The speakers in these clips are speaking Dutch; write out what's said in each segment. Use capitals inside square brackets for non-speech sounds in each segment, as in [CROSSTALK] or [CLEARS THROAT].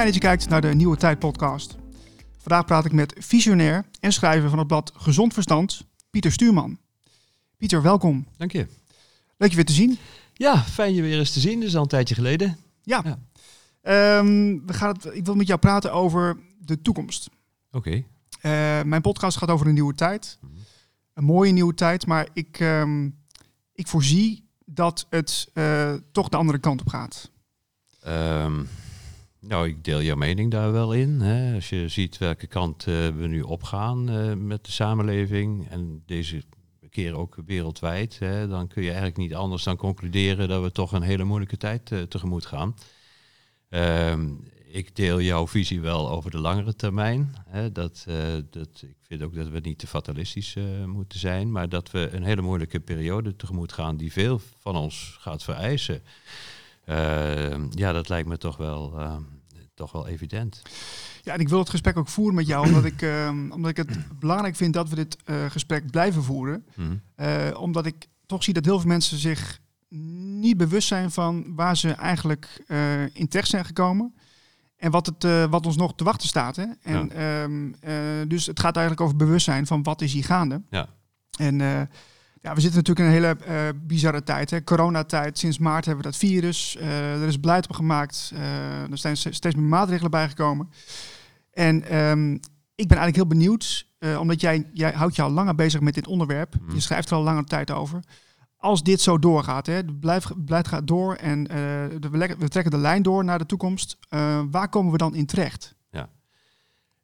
Fijn dat je kijkt naar de Nieuwe Tijd podcast. Vandaag praat ik met visionair en schrijver van het blad Gezond Verstand, Pieter Stuurman. Pieter, welkom. Dank je. Leuk je weer te zien. Ja, fijn je weer eens te zien. Is al een tijdje geleden. Ja. ja. Ehm, we gaan het, ik wil met jou praten over de toekomst. Oké. Eh, mijn podcast gaat over een nieuwe tijd. Mhm. Een mooie nieuwe tijd, maar ik, ehm, ik voorzie dat het uh, toch de andere kant op gaat. Um, nou, ik deel jouw mening daar wel in. Hè. Als je ziet welke kant uh, we nu opgaan uh, met de samenleving en deze keer ook wereldwijd, hè, dan kun je eigenlijk niet anders dan concluderen dat we toch een hele moeilijke tijd uh, tegemoet gaan. Um, ik deel jouw visie wel over de langere termijn. Hè, dat, dat, ik vind ook dat we niet te fatalistisch moeten zijn, maar dat we een hele moeilijke periode tegemoet gaan die veel van ons gaat vereisen. Uh, ja, dat lijkt me toch wel, uh, toch wel evident. Ja, en ik wil het gesprek ook voeren met jou, omdat ik, uh, omdat ik het belangrijk vind dat we dit uh, gesprek blijven voeren. Mm. omdat ik toch zie dat heel veel mensen zich niet bewust zijn van waar ze eigenlijk in terecht zijn gekomen. En wat, het, wat ons nog te wachten staat. Hè? En, ja. Ehm, dus het gaat eigenlijk over bewustzijn van wat is hier gaande. Ja. En ja, we zitten natuurlijk in een hele uh, bizarre tijd. Hè? Coronatijd. Sinds maart hebben we dat virus. Uh, er is beleid op gemaakt. Uh, er zijn steeds meer maatregelen bijgekomen. En um, ik ben eigenlijk heel benieuwd, omdat jij, jij houdt je al langer bezig met dit onderwerp. Mm. Je schrijft er al lange tijd over. Als dit zo doorgaat, hè, het beleid gaat door en we, trekken de lijn door naar de toekomst. waar komen we dan in terecht?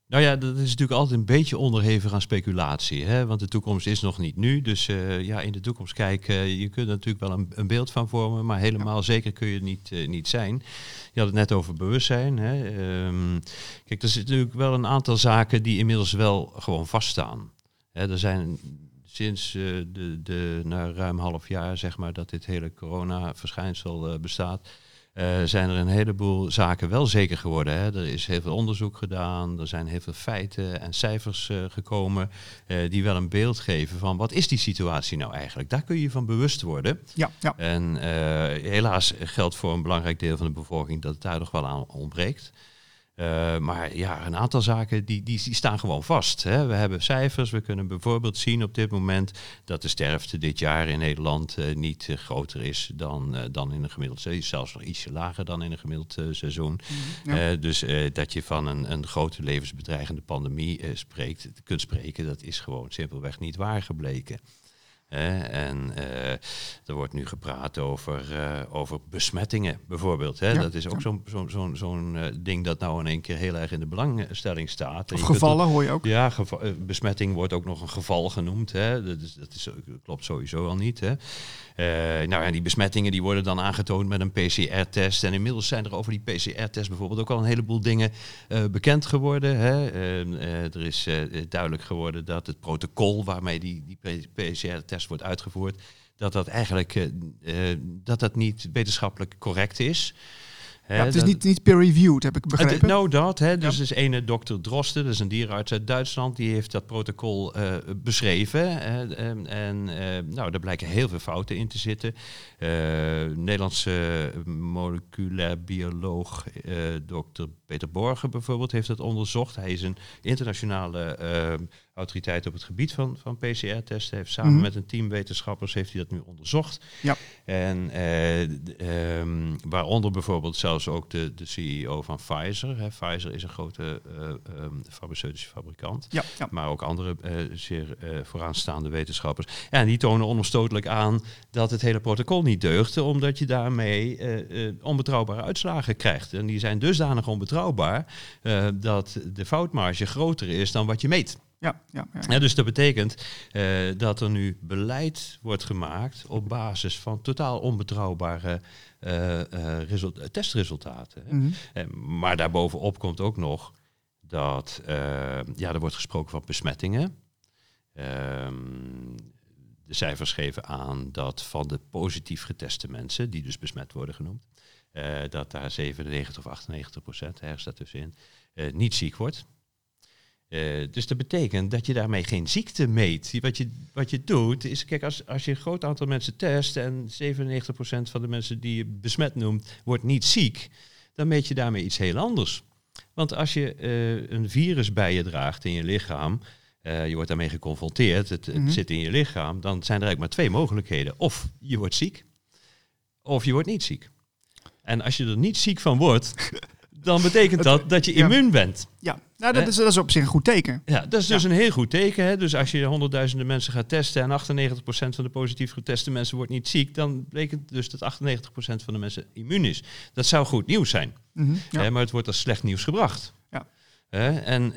Nou ja, dat is natuurlijk altijd een beetje onderhevig aan speculatie. Hè? Want de toekomst is nog niet nu. Dus uh, ja, in de toekomst kijken, je kunt er natuurlijk wel een, een beeld van vormen, maar helemaal zeker kun je het niet, uh, niet zijn. Je had het net over bewustzijn. Hè? Um, kijk, er zitten natuurlijk wel een aantal zaken die inmiddels wel gewoon vaststaan. Hè, er zijn sinds de, de, na ruim half jaar, zeg maar, dat dit hele corona-verschijnsel bestaat uh, zijn er een heleboel zaken wel zeker geworden. Hè. Er is heel veel onderzoek gedaan, er zijn heel veel feiten en cijfers uh, gekomen uh, die wel een beeld geven van wat is die situatie nou eigenlijk. Daar kun je van bewust worden. Ja, ja. En helaas geldt voor een belangrijk deel van de bevolking dat het daar nog wel aan ontbreekt. Uh, maar ja, een aantal zaken die, die, die staan gewoon vast. Hè. We hebben cijfers. We kunnen bijvoorbeeld zien op dit moment dat de sterfte dit jaar in Nederland uh, niet uh, groter is dan, dan in een gemiddeld seizoen. Zelfs nog ietsje lager dan in een gemiddeld seizoen. Ja. dus dat je van een, een grote levensbedreigende pandemie spreekt, kunt spreken, dat is gewoon simpelweg niet waar gebleken en uh, er wordt nu gepraat over, uh, over besmettingen bijvoorbeeld. Hè? dat is ook zo'n zo'n zo'n zo'n uh, ding dat nou in één keer heel erg in de belangstelling staat. Of gevallen hoor je ook. Ja, besmetting wordt ook nog een geval genoemd. Hè? Dat, is, dat, is, klopt sowieso al niet. Hè? Nou ja, die besmettingen die worden dan aangetoond met een PCR-test. En inmiddels zijn er over die PCR-test bijvoorbeeld ook al een heleboel dingen bekend geworden. Hè? er is duidelijk geworden dat het protocol waarmee die, die PCR-test wordt uitgevoerd, dat dat eigenlijk dat dat niet wetenschappelijk correct is. Ja, het is niet, niet peer-reviewed, heb ik begrepen. Nou, dat. Hè. Dus ja. is ene dokter Drosten, dat is een dierenarts uit Duitsland, die heeft dat protocol uh, beschreven. en, en uh, nou, daar blijken heel veel fouten in te zitten. Uh, Nederlandse moleculair bioloog dokter Peter Borgen bijvoorbeeld heeft dat onderzocht. Hij is een internationale autoriteit op het gebied van, van PCR-testen. Heeft samen mm -hmm. met een team wetenschappers heeft hij dat nu onderzocht. Ja. En um, waaronder bijvoorbeeld zelfs ook de, de CEO van Pfizer. Hè. Pfizer is een grote uh, um, farmaceutische fabrikant. Ja, ja. Maar ook andere uh, zeer vooraanstaande wetenschappers. En die tonen onafstotelijk aan dat het hele protocol niet deugde, omdat je daarmee onbetrouwbare uitslagen krijgt. En die zijn dusdanig onbetrouwbaar dat de foutmarge groter is dan wat je meet. Ja, ja, ja. ja, dus dat betekent uh, dat er nu beleid wordt gemaakt op basis van totaal onbetrouwbare uh, uh, testresultaten. Mm -hmm. maar daarbovenop komt ook nog dat ja, er wordt gesproken van besmettingen. Ehm, de cijfers geven aan dat van de positief geteste mensen, die dus besmet worden genoemd, dat daar 97 of 98 procent, ergens daartussenin, niet ziek wordt. Uh, dus dat betekent dat je daarmee geen ziekte meet. Wat je, wat je doet is, kijk, als, als je een groot aantal mensen test en 97% van de mensen die je besmet noemt, wordt niet ziek, dan meet je daarmee iets heel anders. Want als je eh, een virus bij je draagt in je lichaam, uh, je wordt daarmee geconfronteerd, het, het, mhm. zit in je lichaam, dan zijn er eigenlijk maar twee mogelijkheden. Of je wordt ziek, of je wordt niet ziek. En als je er niet ziek van wordt, dan betekent [LAUGHS] dat dat je immuun bent. Ja, nou, dat, is, dat is op zich een goed teken. Ja, dat is dus een heel goed teken. Hè? Dus als je honderdduizenden mensen gaat testen en 98% van de positief geteste mensen wordt niet ziek, dan betekent dus dat 98% van de mensen immuun is. Dat zou goed nieuws zijn. Mm maar het wordt als slecht nieuws gebracht. Ja. en uh,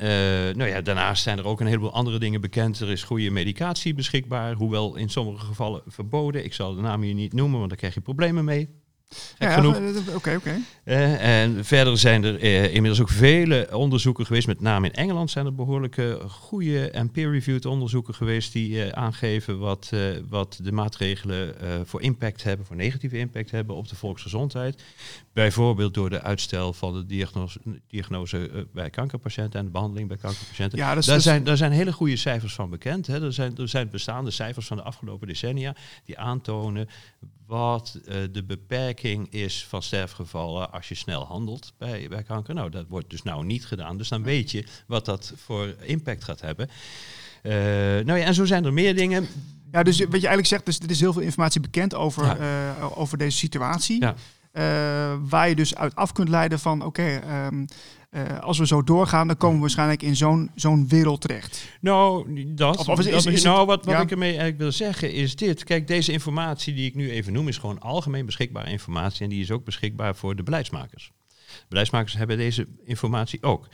nou ja, daarnaast zijn er ook een heleboel andere dingen bekend. Er is goede medicatie beschikbaar, hoewel in sommige gevallen verboden. Ik zal de naam hier niet noemen, want daar krijg je problemen mee. Ja, oké, oké. Eh, en verder zijn er uh, inmiddels ook vele onderzoeken geweest, met name in Engeland zijn er behoorlijke goede en peer-reviewed onderzoeken geweest die aangeven wat, wat de maatregelen voor impact hebben, voor negatieve impact hebben op de volksgezondheid. Bijvoorbeeld door de uitstel van de diagnose, diagnose bij kankerpatiënten en de behandeling bij kankerpatiënten. Ja, dus, daar, zijn, daar zijn hele goede cijfers van bekend. Hè. Er, zijn, er zijn bestaande cijfers van de afgelopen decennia die aantonen wat uh, de beperking is van sterfgevallen als je snel handelt bij, bij kanker. Nou, dat wordt dus nou niet gedaan. Dus dan weet je wat dat voor impact gaat hebben. Uh, nou ja, en zo zijn er meer dingen. Ja, dus wat je eigenlijk zegt, dus er is heel veel informatie bekend over, ja. uh, over deze situatie. Ja. Waar je dus uit af kunt leiden van oké, okay, um, uh, als we zo doorgaan, dan komen we waarschijnlijk in zo'n zo'n wereld terecht. Nou, dat. Of, of is, is, is nou, wat, wat ik ermee eigenlijk wil zeggen is dit. Kijk, deze informatie die ik nu even noem, is gewoon algemeen beschikbare informatie. En die is ook beschikbaar voor de beleidsmakers. Beleidsmakers hebben deze informatie ook.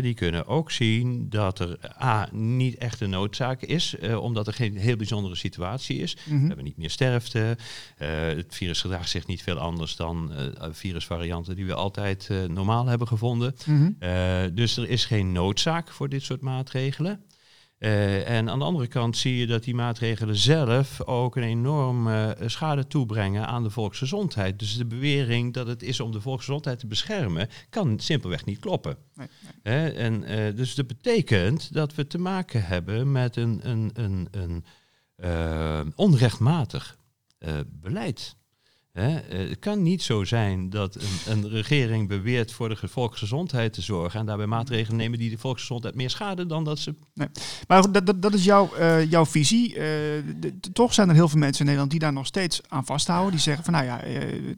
die kunnen ook zien dat er A, niet echt een noodzaak is, uh, omdat er geen heel bijzondere situatie is. Mhm. We hebben niet meer sterfte. Uh, het virus gedraagt zich niet veel anders dan virusvarianten die we altijd normaal hebben gevonden. Mhm. dus er is geen noodzaak voor dit soort maatregelen. Uh, en aan de andere kant zie je dat die maatregelen zelf ook een enorme uh, schade toebrengen aan de volksgezondheid. Dus de bewering dat het is om de volksgezondheid te beschermen, kan simpelweg niet kloppen. Nee, nee. en, uh, dus dat betekent dat we te maken hebben met een, een, een, een onrechtmatig beleid. Eh, het kan niet zo zijn dat een, een, regering beweert voor de volksgezondheid te zorgen en daarbij maatregelen nemen die de volksgezondheid meer schaden dan dat ze. Nee. Maar dat, dat, dat is jouw, uh, jouw visie. Uh, toch zijn er heel veel mensen in Nederland die daar nog steeds aan vasthouden. Die zeggen van nou ja,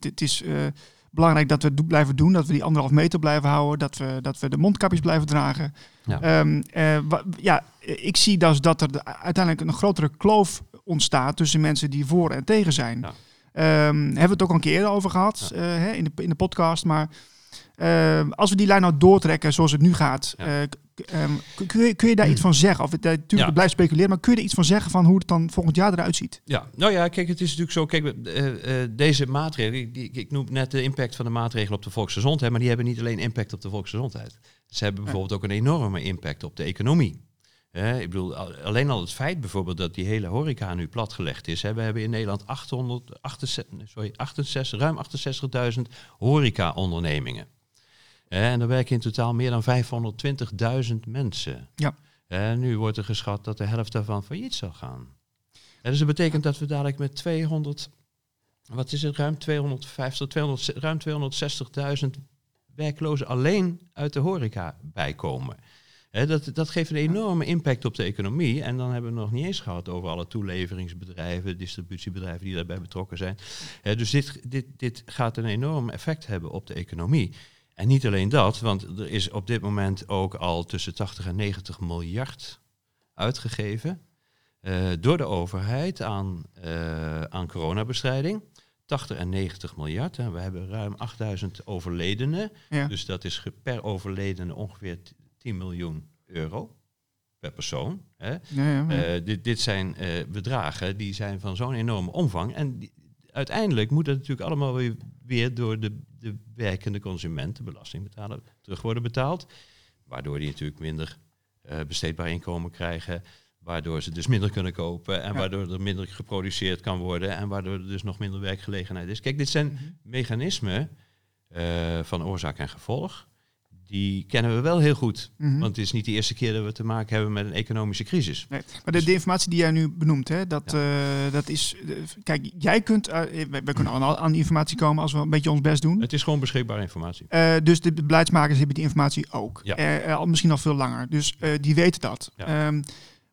het is belangrijk dat we het blijven doen, dat we die anderhalf meter blijven houden, dat we, dat we de mondkapjes blijven dragen. Ja, um, ja ik zie dus dat er uiteindelijk een grotere kloof ontstaat tussen mensen die voor en tegen zijn. Ja. Um, hebben we het ook al een keer over gehad uh, hè, in, de, in de podcast. Maar uh, als we die lijn nou doortrekken zoals het nu gaat, ja. uh, kun, je, kun je daar iets van zeggen? Of het, natuurlijk ja. blijft speculeren, maar kun je er iets van zeggen van hoe het dan volgend jaar eruit ziet? Ja, nou ja, kijk, het is natuurlijk zo. Kijk, uh, deze maatregelen, ik, ik, noem net de impact van de maatregelen op de volksgezondheid, maar die hebben niet alleen impact op de volksgezondheid. Ze hebben bijvoorbeeld ook een enorme impact op de economie ik bedoel, alleen al het feit bijvoorbeeld dat die hele horeca nu platgelegd is. Hè. We hebben in Nederland 868, sorry, 68, ruim 68.000 horeca-ondernemingen. En er werken in totaal meer dan 520.000 mensen. Ja. En nu wordt er geschat dat de helft daarvan failliet zal gaan. En dus dat betekent dat we dadelijk met 200, wat is het, ruim 250, 200, ruim 260.000 werklozen alleen uit de horeca bijkomen dat, dat geeft een enorme impact op de economie. En dan hebben we nog niet eens gehad over alle toeleveringsbedrijven, distributiebedrijven die daarbij betrokken zijn. dus dit, dit, dit gaat een enorm effect hebben op de economie. En niet alleen dat, want er is op dit moment ook al tussen 80 en 90 miljard uitgegeven uh, door de overheid aan, uh, aan coronabestrijding. 80 en 90 miljard. En we hebben ruim 8000 overledenen. Ja. Dus dat is per overledene ongeveer 10 miljoen euro per persoon. Hè. Ja, ja, uh, dit, dit zijn uh, bedragen die zijn van zo'n enorme omvang. En die, uiteindelijk moet dat natuurlijk allemaal weer, weer door de, de werkende consument, de belastingbetaler, terug worden betaald. Waardoor die natuurlijk minder uh, besteedbaar inkomen krijgen. Waardoor ze dus minder kunnen kopen en waardoor er minder geproduceerd kan worden en waardoor er dus nog minder werkgelegenheid is. Kijk, dit zijn -hmm. mechanismen van oorzaak en gevolg die kennen we wel heel goed. Mhm. Want het is niet de eerste keer dat we te maken hebben met een economische crisis. Nee, maar de, de informatie die jij nu benoemt, hè, dat, eh, dat is. eh, kijk, jij kunt. eh, wij, wij kunnen aan, aan die informatie komen als we een beetje ons best doen. Het is gewoon beschikbare informatie. Dus de beleidsmakers hebben die informatie ook. Ja. Misschien al veel langer. Dus die weten dat. Ja. Ehm,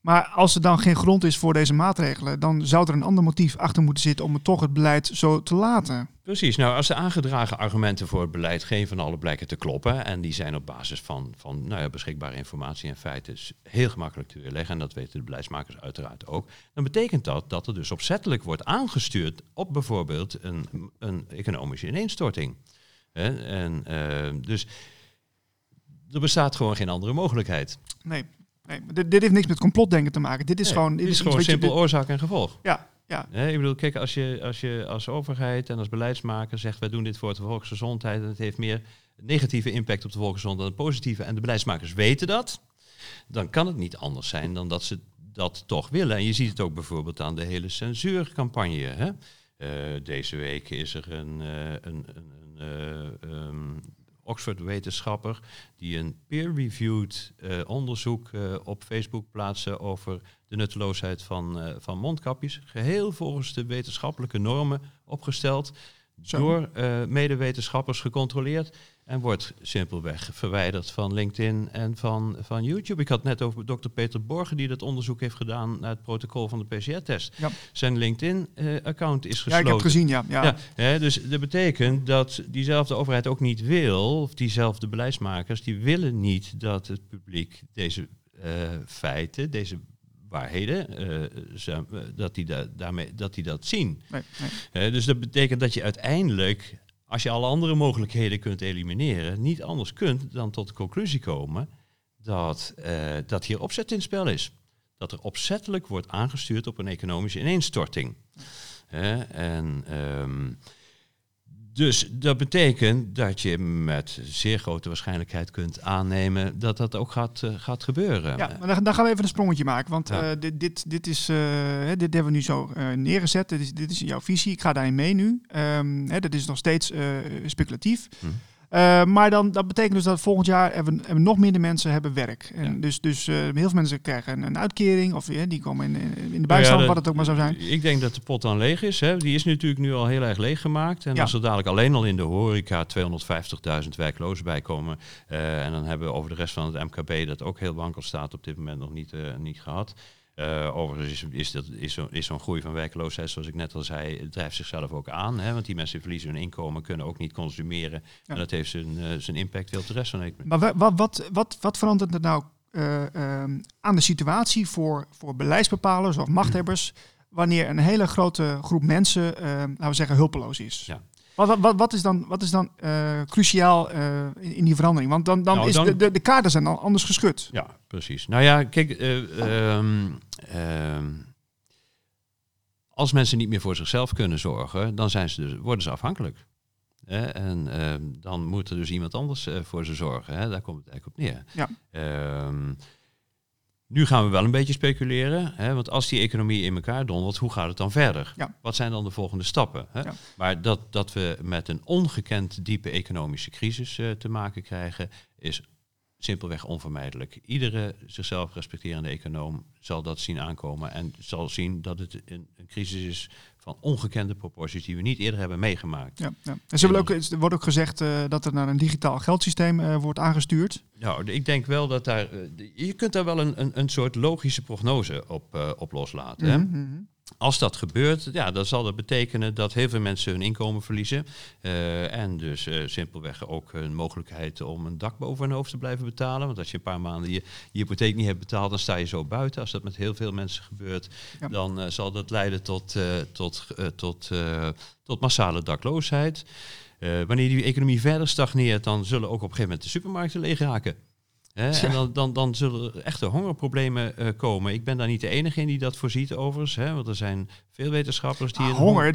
maar als er dan geen grond is voor deze maatregelen, dan zou er een ander motief achter moeten zitten om het toch het beleid zo te laten. Precies. Nou, als de aangedragen argumenten voor het beleid geen van alle blijken te kloppen, en die zijn op basis van, van nou ja, beschikbare informatie en feiten heel gemakkelijk te weerleggen, en dat weten de beleidsmakers uiteraard ook, dan betekent dat dat er dus opzettelijk wordt aangestuurd op bijvoorbeeld een, een economische ineenstorting. Hè? En, eh, dus er bestaat gewoon geen andere mogelijkheid. Nee, nee dit, dit heeft niks met complotdenken te maken. Dit is Nee, gewoon. dit is gewoon je- simpel dit- oorzaak en gevolg. Ja, ja. Ik bedoel, kijk, als je, als je als overheid en als beleidsmaker zegt, wij doen dit voor de volksgezondheid en het heeft meer negatieve impact op de volksgezondheid dan positieve en de beleidsmakers weten dat, dan kan het niet anders zijn dan dat ze dat toch willen. En je ziet het ook bijvoorbeeld aan de hele censuurcampagne. Hè? Eh, deze week is er een, eh, een, een, een eh, ehm, Oxford-wetenschapper die een peer-reviewed eh, onderzoek eh, op Facebook plaatste over de nutteloosheid van, eh, van mondkapjes. Geheel volgens de wetenschappelijke normen opgesteld, Zo. door medewetenschappers gecontroleerd en wordt simpelweg verwijderd van LinkedIn en van, van YouTube. Ik had net over dokter Peter Borgen die dat onderzoek heeft gedaan naar het protocol van de PCR-test. Ja. Zijn LinkedIn-account is ja, gesloten. ik heb het gezien, ja. ja. Ja, hè, dus dat betekent dat diezelfde overheid ook niet wil, of diezelfde beleidsmakers, die willen niet dat het publiek deze eh, feiten, deze waarheden, eh, ze- eh, dat, die da- daarmee, dat die dat zien. Nee, nee. Hè, dus dat betekent dat je uiteindelijk, als je alle andere mogelijkheden kunt elimineren, niet anders kunt dan tot de conclusie komen dat, eh, dat hier opzet in spel is. Dat er opzettelijk wordt aangestuurd op een economische ineenstorting. En ehm, dus dat betekent dat je met zeer grote waarschijnlijkheid kunt aannemen dat dat ook gaat, eh, gaat gebeuren. Ja, maar dan, dan gaan we even een sprongetje maken. Want Ja. eh, dit, dit, dit, is, eh, dit hebben we nu zo neergezet. Dit is, dit is jouw visie. Ik ga daarin mee nu. Ehm, hè, dat is nog steeds speculatief. Hm. Eh, maar dan, dat betekent dus dat volgend jaar hebben, hebben nog minder mensen hebben werk. En Ja. Dus, dus eh, heel veel mensen krijgen een, een uitkering of eh, die komen in, in de Nou bijstand, ja, wat het ook maar zou zijn. Ik denk dat de pot dan leeg is. Hè. Die is natuurlijk nu al heel erg leeg gemaakt. En Ja. als er dadelijk alleen al in de horeca 250.000 werklozen bij komen. en dan hebben we over de rest van het MKB, dat ook heel wankel staat, op dit moment nog niet, niet gehad. Eh, overigens is, is, dat, is, zo, is zo'n groei van werkloosheid, zoals ik net al zei, het drijft zichzelf ook aan. Hè, want die mensen verliezen hun inkomen, kunnen ook niet consumeren. Ja. En dat heeft zijn, eh, zijn impact weer op de rest van de economie. Maar wa- wat, wat, wat, wat verandert er nou eh, ehm, aan de situatie voor, voor beleidsbepalers of machthebbers wanneer een hele grote groep mensen, eh, laten we zeggen, hulpeloos is? Ja. Wat, wat, wat, is dan, wat is dan eh, cruciaal eh, in, in die verandering? Want dan, dan Nou, is dan- de, de, de kaarten zijn dan anders geschud. Ja, precies. Nou ja, kijk, eh, ehm, ehm, als mensen niet meer voor zichzelf kunnen zorgen, dan zijn ze dus, worden ze afhankelijk. En ehm, dan moet er dus iemand anders voor ze zorgen. Hè? Daar komt het eigenlijk op neer. Ja. Nu gaan we wel een beetje speculeren. Hè? Want als die economie in elkaar dondert, hoe gaat het dan verder? Ja. Wat zijn dan de volgende stappen? Hè? Ja. Maar dat, dat we met een ongekend diepe economische crisis eh, te maken krijgen, is simpelweg onvermijdelijk. Iedere zichzelf respecterende econoom zal dat zien aankomen en zal zien dat het een, een crisis is van ongekende proporties die we niet eerder hebben meegemaakt. Ja, ja. En ze ook, er wordt ook gezegd eh, dat er naar een digitaal geldsysteem eh, wordt aangestuurd. Nou, ik denk wel dat daar. eh, Je kunt daar wel een, een, een soort logische prognose op, op loslaten. Mhm, mhm. Als dat gebeurt, ja, dan zal dat betekenen dat heel veel mensen hun inkomen verliezen. eh, en dus eh, simpelweg ook hun mogelijkheid om een dak boven hun hoofd te blijven betalen. Want als je een paar maanden je, je hypotheek niet hebt betaald, dan sta je zo buiten. Als dat met heel veel mensen gebeurt, Ja. dan eh, zal dat leiden tot, tot, tot, tot massale dakloosheid. Wanneer die economie verder stagneert, dan zullen ook op een gegeven moment de supermarkten leeg raken. Hè, Ja. En dan, dan, dan zullen er echte hongerproblemen eh, komen. Ik ben daar niet de enige in die dat voorziet overigens. Hè, want er zijn Veel wetenschappers die... Ah, honger,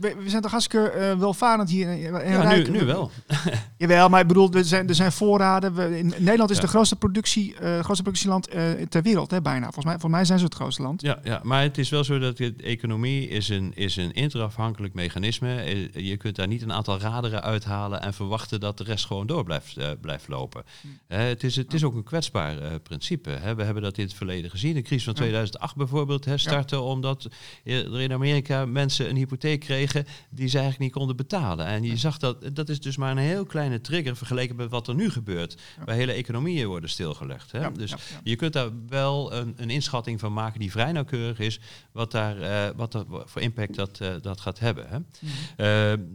we zijn toch hartstikke eh, welvarend hier. En Ja, rijk. nu, nu wel. [LAUGHS] Jawel, maar ik bedoel, er zijn, er zijn voorraden. We, in Nederland is Ja. de grootste, productie, eh, grootste productieland eh, ter wereld, hè, bijna. Volgens mij, volgens mij zijn ze het grootste land. Ja, ja, maar het is wel zo dat de economie is een, is een interafhankelijk mechanisme. Je kunt daar niet een aantal raderen uithalen en verwachten dat de rest gewoon door blijft, blijft lopen. Eh, het, is, het is ook een kwetsbaar principe. Hè. We hebben dat in het verleden gezien. De crisis van Ja. 2008 bijvoorbeeld hè, startte omdat er in Amerika mensen een hypotheek kregen die ze eigenlijk niet konden betalen. En je zag dat, dat is dus maar een heel kleine trigger vergeleken met wat er nu gebeurt. Ja. Waar hele economieën worden stilgelegd. Hè. Ja, dus ja, je kunt daar wel een, een inschatting van maken die vrij nauwkeurig is, wat, daar, eh, wat dat voor impact dat, eh, dat gaat hebben. Hè. Mhm. Eh,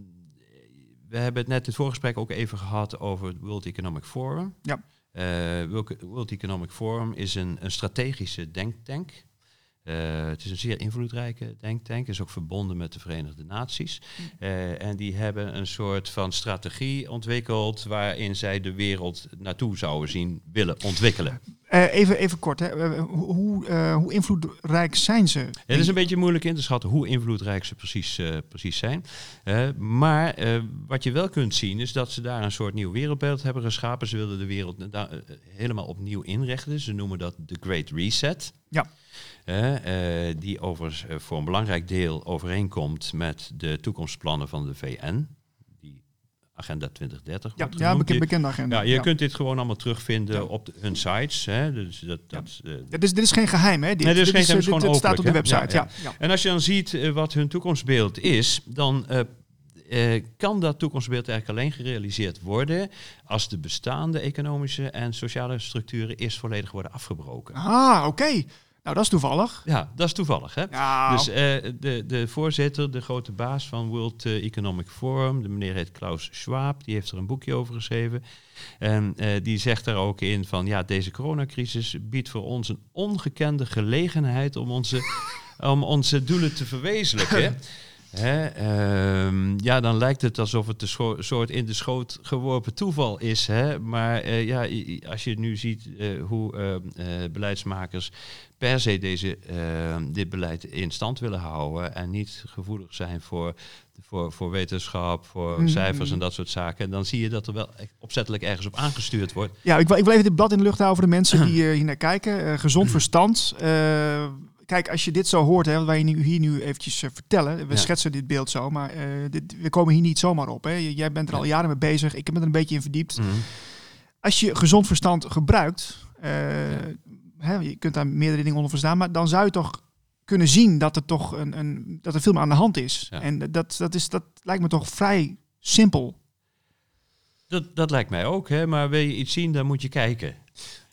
we hebben het net in het voorgesprek ook even gehad over het World Economic Forum. Ja. World- World Economic Forum is een, een strategische denktank. Eh, het is een zeer invloedrijke denktank, is ook verbonden met de Verenigde Naties. Eh, en die hebben een soort van strategie ontwikkeld waarin zij de wereld naartoe zouden zien willen ontwikkelen. Eh, even, even kort, hè. Hoe, hoe, eh, hoe invloedrijk zijn ze? Ja, het is een beetje moeilijk in te schatten hoe invloedrijk ze precies, eh, precies zijn. Maar eh, wat je wel kunt zien is dat ze daar een soort nieuw wereldbeeld hebben geschapen. Ze wilden de wereld helemaal opnieuw inrichten. Ze noemen dat de Great Reset. Ja. Eh, die overigens eh, voor een belangrijk deel overeenkomt met de toekomstplannen van de VN. Die Agenda 2030 Ja, ja bekende agenda. ja, je Ja. kunt dit gewoon allemaal terugvinden Ja. op de- hun sites. Hè? Dus dat, dat, eh, Ja, dus dit is geen geheim, hè? Dit, Nee, dit is geen eh, geheim, dit- gewoon dit staat op de website, Ja. En als je dan ziet wat hun toekomstbeeld is, dan kan dat toekomstbeeld eigenlijk alleen gerealiseerd worden als de bestaande economische en sociale structuren eerst volledig worden afgebroken. Ah, oké. Nou, dat is toevallig. Ja, dat is toevallig. Hè? Dus eh, de, de voorzitter, de grote baas van World eh, Economic Forum, de meneer heet Klaus Schwab, die heeft er een boekje over geschreven. En eh, die zegt daar ook in van, ja, deze coronacrisis biedt voor ons een ongekende gelegenheid om onze, [LAUGHS] om onze doelen te verwezenlijken. [LAUGHS] Hè, ehm, ja, dan lijkt het alsof het een soort in de schoot geworpen toeval is. Hè? Maar eh, ja, als je nu ziet eh, hoe eh, eh, beleidsmakers per se deze, eh, dit beleid in stand willen houden en niet gevoelig zijn voor, voor, voor wetenschap, voor Mhm. cijfers en dat soort zaken, dan zie je dat er wel opzettelijk ergens op aangestuurd wordt. Ja, ik wil, ik wil even dit blad in de lucht houden voor de mensen [CLEARS THROAT] die hier naar kijken. Gezond verstand. Kijk, als je dit zo hoort, hè, wat wij hier nu eventjes eh, vertellen. We Ja. schetsen dit beeld zo, maar eh, dit, we komen hier niet zomaar op. Hè. Jij bent er al jaren mee bezig. Ik heb me er een beetje in verdiept. Als je gezond verstand gebruikt, eh, hè, je kunt daar meerdere dingen onder verstaan, maar dan zou je toch kunnen zien dat er toch een, een, dat er veel meer aan de hand is. Ja. En dat, dat, is, dat lijkt me toch vrij simpel. Dat, dat lijkt mij ook, hè? maar wil je iets zien, dan moet je kijken.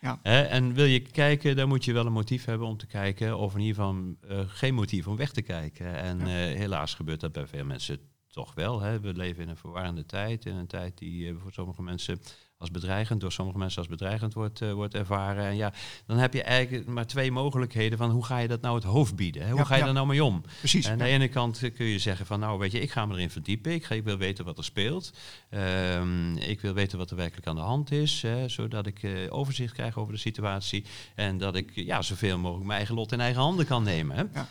Ja. Hè? En wil je kijken, dan moet je wel een motief hebben om te kijken, of in ieder geval eh, geen motief om weg te kijken. En Ja. eh, helaas gebeurt dat bij veel mensen toch wel. Hè? We leven in een verwarrende tijd, in een tijd die eh, voor sommige mensen als bedreigend, door sommige mensen als bedreigend wordt, eh, wordt ervaren. En ja, dan heb je eigenlijk maar twee mogelijkheden van hoe ga je dat nou het hoofd bieden? Hè? Hoe Ja, ga je ja. daar nou mee om? Precies. En aan de ene kant eh, kun je zeggen van nou weet je, ik ga me erin verdiepen. Ik, wil weten wat er speelt. Ehm, ik wil weten wat er werkelijk aan de hand is. Hè, zodat ik eh, overzicht krijg over de situatie. En dat ik ja, zoveel mogelijk mijn eigen lot in eigen handen kan nemen. Hè. Ja,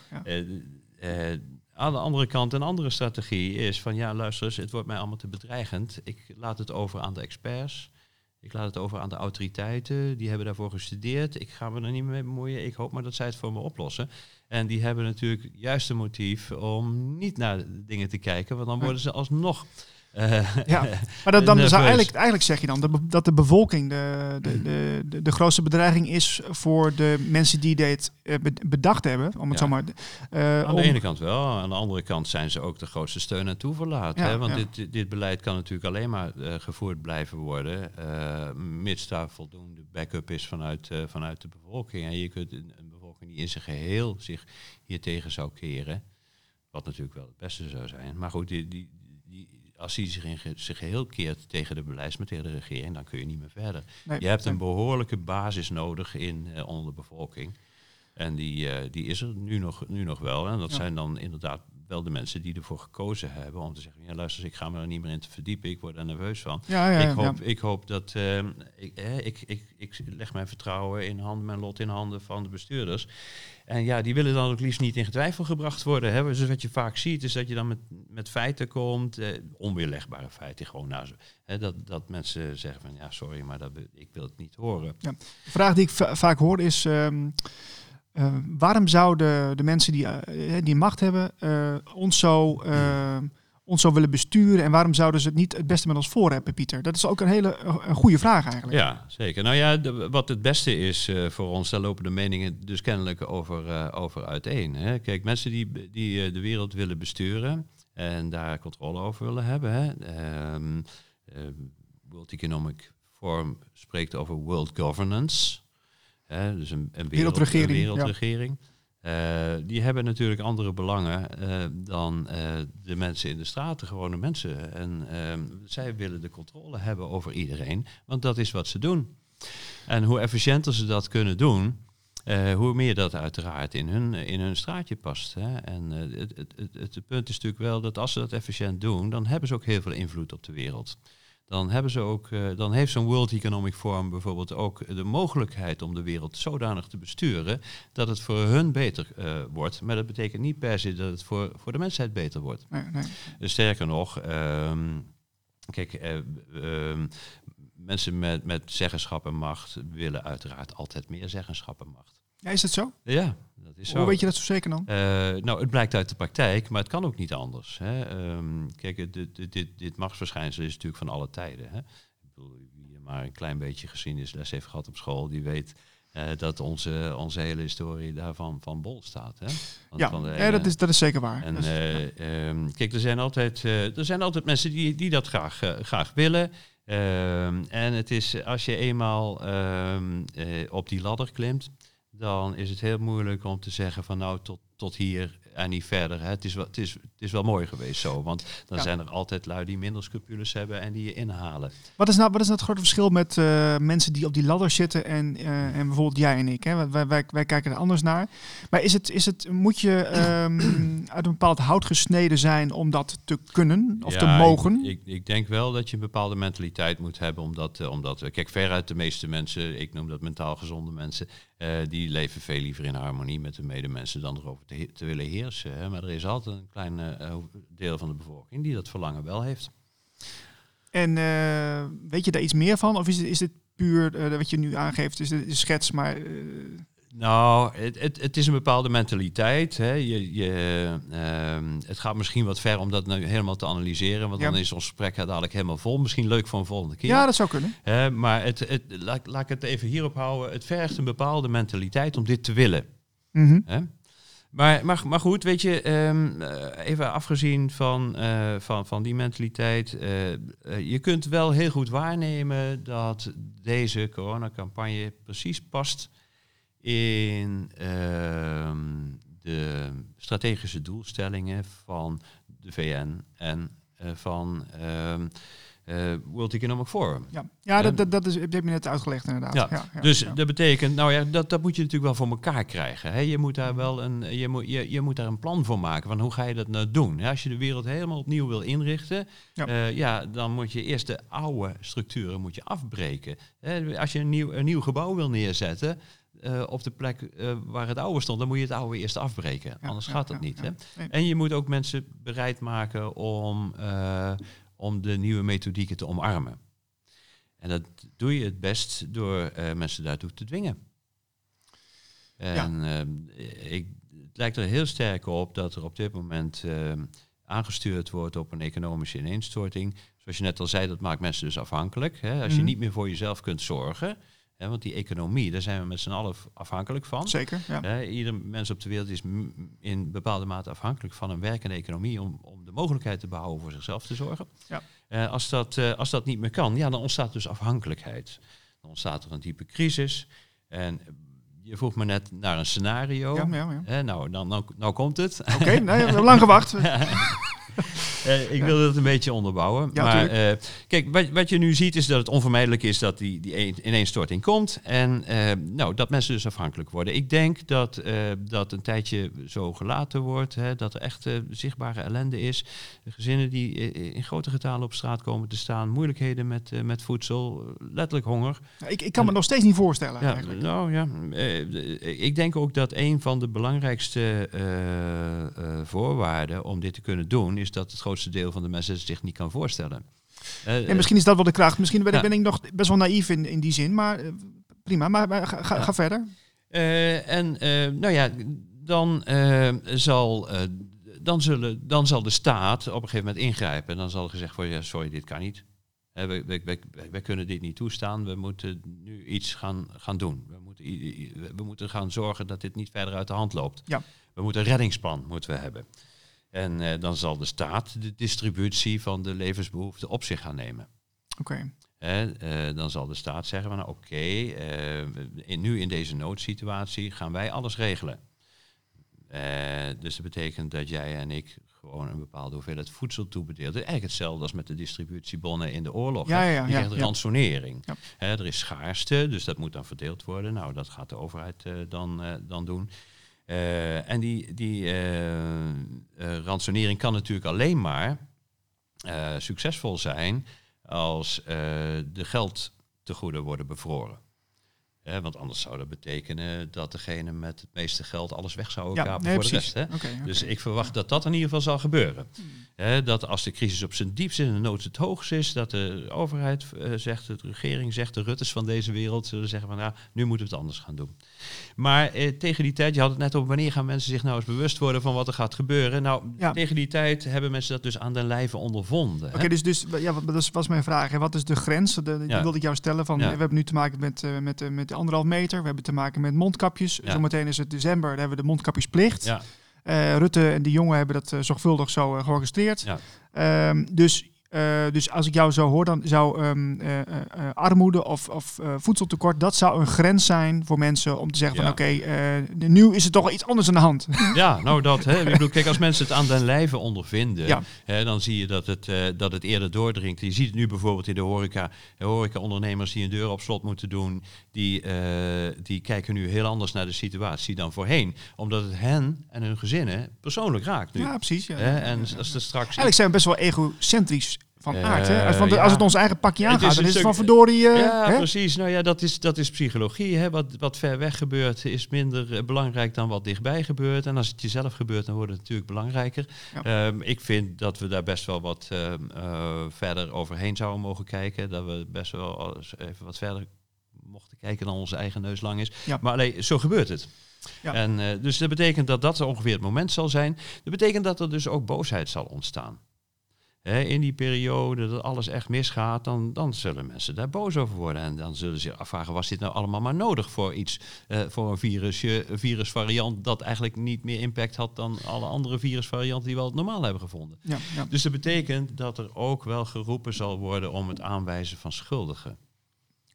ja. Aan de andere kant, een andere strategie is van ja, luister eens, het wordt mij allemaal te bedreigend. Ik laat het over aan de experts. Ik laat het over aan de autoriteiten. Die hebben daarvoor gestudeerd. Ik ga me er niet mee bemoeien. Ik hoop maar dat zij het voor me oplossen. En die hebben natuurlijk juist een motief om niet naar dingen te kijken, want dan worden ze alsnog. Eh, Ja, [LAUGHS] Maar dat, dan nerveus. zou eigenlijk, eigenlijk zeg je dan de dat de bevolking de, de, de, de, grootste bedreiging is voor de mensen die dit eh, be- bedacht hebben. Om het Ja. zo maar. eh, Aan de om- ene kant wel, aan de andere kant zijn ze ook de grootste steun en toeverlaat. Ja, hè? Want ja. dit, dit, beleid kan natuurlijk alleen maar eh, gevoerd blijven worden, eh, mits daar voldoende backup is vanuit, eh, vanuit de bevolking. En je kunt een, een bevolking die in zijn geheel zich hiertegen zou keren, wat natuurlijk wel het beste zou zijn. Maar goed, die, die, als die zich in zijn geheel keert tegen de de regering, dan kun je niet meer verder. nee, Je hebt een behoorlijke basis nodig in, eh, onder de bevolking. En die, eh, die is er nu nog, nu nog wel. En dat Ja. zijn dan inderdaad wel de mensen die ervoor gekozen hebben om te zeggen, ja luister, ik ga me er niet meer in te verdiepen, ik word er nerveus van. Ja, ja, ik, ja. hoop, ik hoop dat, eh, ik, eh, ik, ik, ik leg mijn vertrouwen in handen, mijn lot in handen van de bestuurders. En ja, die willen dan ook liefst niet in twijfel gebracht worden. Hè. Dus wat je vaak ziet, is dat je dan met, met feiten komt, eh, onweerlegbare feiten, gewoon nou, hè, dat, dat mensen zeggen van, ja sorry, maar dat, ik wil het niet horen. De vraag die ik va- vaak hoor is, ehm, eh, waarom zouden de mensen die, eh, die macht hebben eh, ons, zo, eh, ons zo willen besturen en waarom zouden ze het niet het beste met ons voor hebben, Pieter? Dat is ook een hele eh, goede vraag eigenlijk. Ja, zeker. Nou ja, wat het beste is eh, voor ons, daar lopen de meningen dus kennelijk over, eh, over uiteen. Hè. Kijk, mensen die, die eh, de wereld willen besturen en daar controle over willen hebben. Hè. Ehm, eh, World Economic Forum spreekt over world governance. Hè, dus een, een wereld- Wereldregering, Een ja. wereldregering. Eh, die hebben natuurlijk andere belangen eh, dan eh, de mensen in de straat, de gewone mensen. En zij willen de controle hebben over iedereen, want dat is wat ze doen. En hoe efficiënter ze dat kunnen doen, hoe meer dat uiteraard in hun, in hun straatje past. Hè. En het, het, het, het punt is natuurlijk wel dat als ze dat efficiënt doen, dan hebben ze ook heel veel invloed op de wereld. Dan, hebben ze ook, eh, dan heeft zo'n World Economic Forum bijvoorbeeld ook de mogelijkheid om de wereld zodanig te besturen dat het voor hun beter eh, wordt. Maar dat betekent niet per se dat het voor, voor de mensheid beter wordt. Nee, nee. Dus Sterker nog, ehm, kijk, eh, ehm, mensen met, met zeggenschap en macht willen uiteraard altijd meer zeggenschap en macht. Ja, is het zo? Ja, dat is zo. Hoe weet je dat zo zeker dan? Eh, nou, het blijkt uit de praktijk, maar het kan ook niet anders. Hè. Ehm, kijk, dit, dit, dit, machtsverschijnsel is natuurlijk van alle tijden. Hè. Ik bedoel, wie maar een klein beetje geschiedenisles heeft gehad op school, die weet eh, dat onze, onze hele historie daarvan van bol staat. Hè. Ja, van de ja dat, is, dat is zeker waar. en Dat eh, ehm, kijk, er zijn altijd, er zijn altijd mensen die, die dat graag, graag willen. Ehm, en het is, als je eenmaal op die ladder klimt, dan is het heel moeilijk om te zeggen van nou tot, tot hier en niet verder. Hè. Het, is wel, het, is, het is wel mooi geweest zo, want dan Ja. zijn er altijd lui die minder scrupules hebben en die je inhalen. Wat is nou, wat is nou het grote verschil met eh, mensen die op die ladder zitten en, eh, en bijvoorbeeld jij en ik? Hè? Wij, wij, wij kijken er anders naar. Maar is het, is het, moet je ehm, [CLEARS THROAT] uit een bepaald hout gesneden zijn om dat te kunnen of te mogen? Ik, ik, ik denk wel dat je een bepaalde mentaliteit moet hebben. Omdat, eh, omdat kijk, veruit de meeste mensen, ik noem dat mentaal gezonde mensen, eh, die leven veel liever in harmonie met de medemensen dan erover te, willen heersen. Hè. Maar er is altijd een klein eh, deel van de bevolking die dat verlangen wel heeft. En eh, weet je daar iets meer van? Of is het, is het puur wat je nu aangeeft, is een schets, maar... Nou, het, het, het is een bepaalde mentaliteit. Hè. Je, je, ehm, het gaat misschien wat ver om dat nu helemaal te analyseren. Want Ja. dan is ons gesprek dadelijk helemaal vol. Misschien leuk voor een volgende keer. ja, dat zou kunnen. Maar het, het, laat, laat ik het even hierop houden. Het vergt een bepaalde mentaliteit om dit te willen. Mhm. Maar, maar, maar goed, weet je, ehm, eh, even afgezien van, eh, van, van die mentaliteit. eh, je kunt wel heel goed waarnemen dat deze coronacampagne precies past in ehm, de strategische doelstellingen van de VN en eh, van eh, World Economic Forum. Ja, ja dat, dat, dat is, heb je net uitgelegd inderdaad. Ja, Ja, ja, dus ja. dat betekent, nou ja, dat, dat moet je natuurlijk wel voor elkaar krijgen. Hè? Je moet daar wel een, je moet, je, je moet daar een plan voor maken van hoe ga je dat nou doen. Als je de wereld helemaal opnieuw wil inrichten, Ja. ja. ja, dan moet je eerst de oude structuren moet je afbreken. Hè? Als je een nieuw, een nieuw gebouw wil neerzetten eh, op de plek eh, waar het oude stond, dan moet je het oude eerst afbreken. Ja, Anders ja, gaat dat ja, niet. Hè? Nee. En je moet ook mensen bereid maken om, eh, om de nieuwe methodieken te omarmen. En dat doe je het best door mensen daartoe te dwingen. En ik, het lijkt er heel sterk op dat er op dit moment aangestuurd wordt op een economische ineenstorting. Zoals je net al zei, dat maakt mensen dus afhankelijk. Hè? Als je Mhm. niet meer voor jezelf kunt zorgen, want die economie, daar zijn we met z'n allen afhankelijk van. Zeker, ja. Ieder mens op de wereld is in bepaalde mate afhankelijk van een werkende economie om, om de mogelijkheid te behouden voor zichzelf te zorgen. Ja. Eh, als, dat, eh, als dat niet meer kan, ja, dan ontstaat dus afhankelijkheid. Dan ontstaat er een diepe crisis. En je vroeg me net naar een scenario. Ja, ja, ja. Nou, dan, nou, nou komt het. Oké, we hebben [LAUGHS] lang gewacht. [LAUGHS] Uh, ik wil dat een beetje onderbouwen. Ja, maar uh, kijk, wat, wat, je nu ziet is dat het onvermijdelijk is dat die, die ineenstorting komt. En uh, nou, dat mensen dus afhankelijk worden. Ik denk dat dat een tijdje zo gelaten wordt. Hè, dat er echt zichtbare ellende is. Gezinnen die in grote getalen op straat komen te staan. Moeilijkheden met, met voedsel. Letterlijk honger. Ik, ik kan me nog steeds niet voorstellen. Ja, eigenlijk. nou ja, ik denk ook dat een van de belangrijkste voorwaarden om dit te kunnen doen, is dat het grootste deel van de mensen zich niet kan voorstellen. En misschien is dat wel de kracht. Misschien ben, ben ik nog best wel naïef in, in die zin, maar uh, prima. Maar, maar ga, ga, ga, verder. Uh, en nou ja, dan zal. dan, zullen, dan zal de staat op een gegeven moment ingrijpen. En dan zal er gezegd worden, ja, sorry, dit kan niet. We, we, we, we, kunnen dit niet toestaan. We moeten nu iets gaan, gaan doen. We moeten, we moeten gaan zorgen dat dit niet verder uit de hand loopt. Ja. We moeten een reddingsplan moeten we hebben. En uh, dan zal de staat de distributie van de levensbehoeften op zich gaan nemen. Oké. Okay. Uh, dan zal de staat zeggen van nou, oké, okay, in, nu in deze noodsituatie gaan wij alles regelen. dus dat betekent dat jij en ik gewoon een bepaalde hoeveelheid voedsel toebedeelt. Eigenlijk hetzelfde als met de distributiebonnen in de oorlog. Ja, ja, je ja, krijgt ja. ransonering. Ja. er is schaarste, dus dat moet dan verdeeld worden. Nou, dat gaat de overheid dan, dan doen. Uh, en die, die uh, ransonering kan natuurlijk alleen maar succesvol zijn als de geldtegoeden worden bevroren. Want anders zou dat betekenen dat degene met het meeste geld alles weg zou Ja, kapen nee, voor precies. de rest. Hè? Dus ik verwacht dat dat in ieder geval zal gebeuren. Hè, dat als de crisis op zijn diepst in de nood het hoogst is, dat de overheid eh, zegt, de regering zegt, de Ruttes van deze wereld zullen zeggen van nou, nu moeten we het anders gaan doen. Maar eh, tegen die tijd, je had het net over wanneer gaan mensen zich nou eens bewust worden van wat er gaat gebeuren. Nou, Ja. tegen die tijd hebben mensen dat dus aan den lijve ondervonden. Oké, hè? dus, dus ja, wat, dat was mijn vraag. hè. Wat is de grens? De, die wilde ik jou stellen. Van. We hebben nu te maken met, eh, met, eh, met de anderhalf meter. We hebben te maken met mondkapjes. Ja. Zometeen is het december. Dan hebben we de mondkapjesplicht. Ja, Eh, Rutte en die jongen hebben dat eh, zorgvuldig zo georchestreerd. ja. Ehm, dus, eh, dus als ik jou zo hoor, dan zou ehm, eh, eh, armoede of, of voedseltekort, dat zou een grens zijn voor mensen om te zeggen Ja. van oké, nu is er toch wel iets anders aan de hand. [LAUGHS] Ja, nou dat. Hè. Ik bedoel, kijk, als mensen het aan den lijve ondervinden, Ja. hè, dan zie je dat het, dat het eerder doordringt. Je ziet het nu bijvoorbeeld in de horeca. De horeca-ondernemers die een deur op slot moeten doen, die, die kijken nu heel anders naar de situatie dan voorheen. Omdat het hen en hun gezinnen persoonlijk raakt nu. ja, precies. Ja. En als er straks... Eigenlijk zijn we best wel egocentrisch van Eh, aard. Hè? Als, want ja. als het ons eigen pakje Het is aangaat, dan is het van verdorie... eh, ja, hè? precies. Nou ja, dat is, dat is psychologie. Hè. Wat, wat ver weg gebeurt is minder eh, belangrijk dan wat dichtbij gebeurt. En als het jezelf gebeurt, dan wordt het natuurlijk belangrijker. Ja. Ehm, ik vind dat we daar best wel wat ehm, eh, verder overheen zouden mogen kijken. Dat we best wel even wat verder mochten kijken dan onze eigen neus lang is. Ja. Maar alleen, zo gebeurt het. Ja. En, dus dat betekent dat dat ongeveer het moment zal zijn. Dat betekent dat er dus ook boosheid zal ontstaan. Hè, in die periode dat alles echt misgaat, dan, dan zullen mensen daar boos over worden. En dan zullen ze zich afvragen, was dit nou allemaal maar nodig voor iets, eh, voor een virusje, virusvariant dat eigenlijk niet meer impact had dan alle andere virusvarianten die we al normaal hebben gevonden. Ja, ja. Dus dat betekent dat er ook wel geroepen zal worden om het aanwijzen van schuldigen.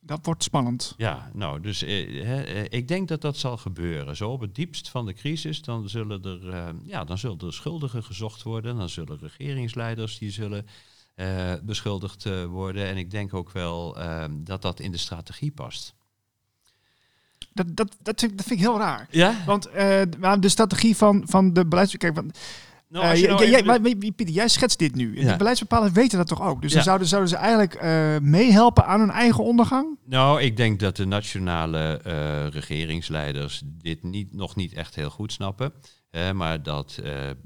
Dat wordt spannend. Ja, nou, dus eh, eh, ik denk dat dat zal gebeuren. Zo op het diepst van de crisis, dan zullen er, eh, ja, dan zullen er schuldigen gezocht worden. Dan zullen regeringsleiders die zullen eh, beschuldigd eh, worden. En ik denk ook wel eh, dat dat in de strategie past. Dat, dat, dat, vind, ik- dat vind ik heel raar. Ja? Want de strategie van, van de beleids... Nou, als je jij- jij- even- maar- maar- Pieter, jij schetst dit nu. De beleidsbepalers weten dat toch ook? Dus Ja. dan zouden, zouden ze eigenlijk eh, meehelpen aan hun eigen ondergang? Nou, ik denk dat de nationale eh, regeringsleiders dit niet, nog niet echt heel goed snappen. Hè, maar dat eh, eh,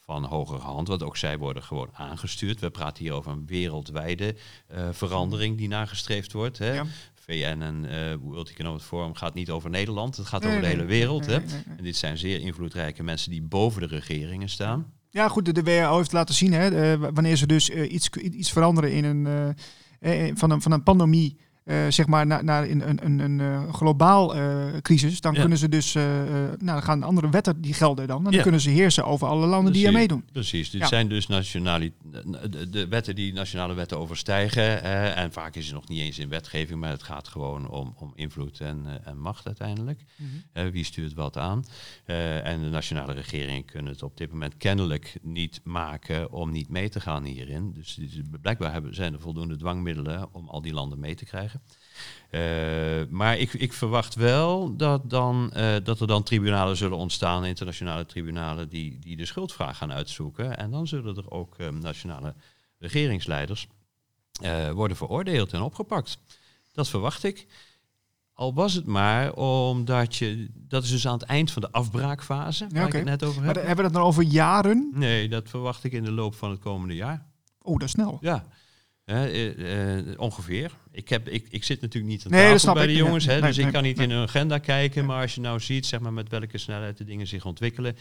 van hogere hand, want ook zij worden gewoon aangestuurd. We praten hier over een wereldwijde eh, verandering die nagestreefd wordt. Hè. Ja. VN en eh World Economic Forum gaat niet over Nederland, het gaat Nee, over de hele wereld. nee, hè. En dit zijn zeer invloedrijke mensen die boven de regeringen staan. Ja, goed, de, WHO heeft laten zien, hè, wanneer ze dus eh, iets, iets veranderen in een, eh, van, een, van een pandemie eh, zeg maar naar, naar een, een, een, een eh, globaal eh, crisis, dan Ja. kunnen ze dus, nou, dan gaan andere wetten die gelden dan. En dan Ja. kunnen ze heersen over alle landen die er meedoen. Precies, dit Ja. zijn dus nationali de, de wetten die nationale wetten overstijgen. en vaak is het nog niet eens in wetgeving, maar het gaat gewoon om, om invloed en, en macht uiteindelijk. Eh, wie stuurt wat aan? En de nationale regeringen kunnen het op dit moment kennelijk niet maken om niet mee te gaan hierin. Dus die- blijkbaar hebben, zijn er voldoende dwangmiddelen om al die landen mee te krijgen. Eh, maar ik, ik verwacht wel dat, dan, eh, dat er dan tribunalen zullen ontstaan, internationale tribunalen, die, die de schuldvraag gaan uitzoeken. En dan zullen er ook eh, nationale regeringsleiders worden veroordeeld en opgepakt. Dat verwacht ik. Al was het maar omdat je, dat is dus aan het eind van de afbraakfase, waar oké. ik het net over Maar heb. dan hebben we het dan over jaren? Nee, dat verwacht ik in de loop van het komende jaar. Oh, dat is snel. Ja, Hè, eh, eh, ongeveer. Ik, heb, ik, ik zit natuurlijk niet aan Nee, tafel bij de jongens, hè, nee, dus nee, ik kan niet in hun agenda kijken. Maar als je nou ziet zeg maar, met welke snelheid de dingen zich ontwikkelen.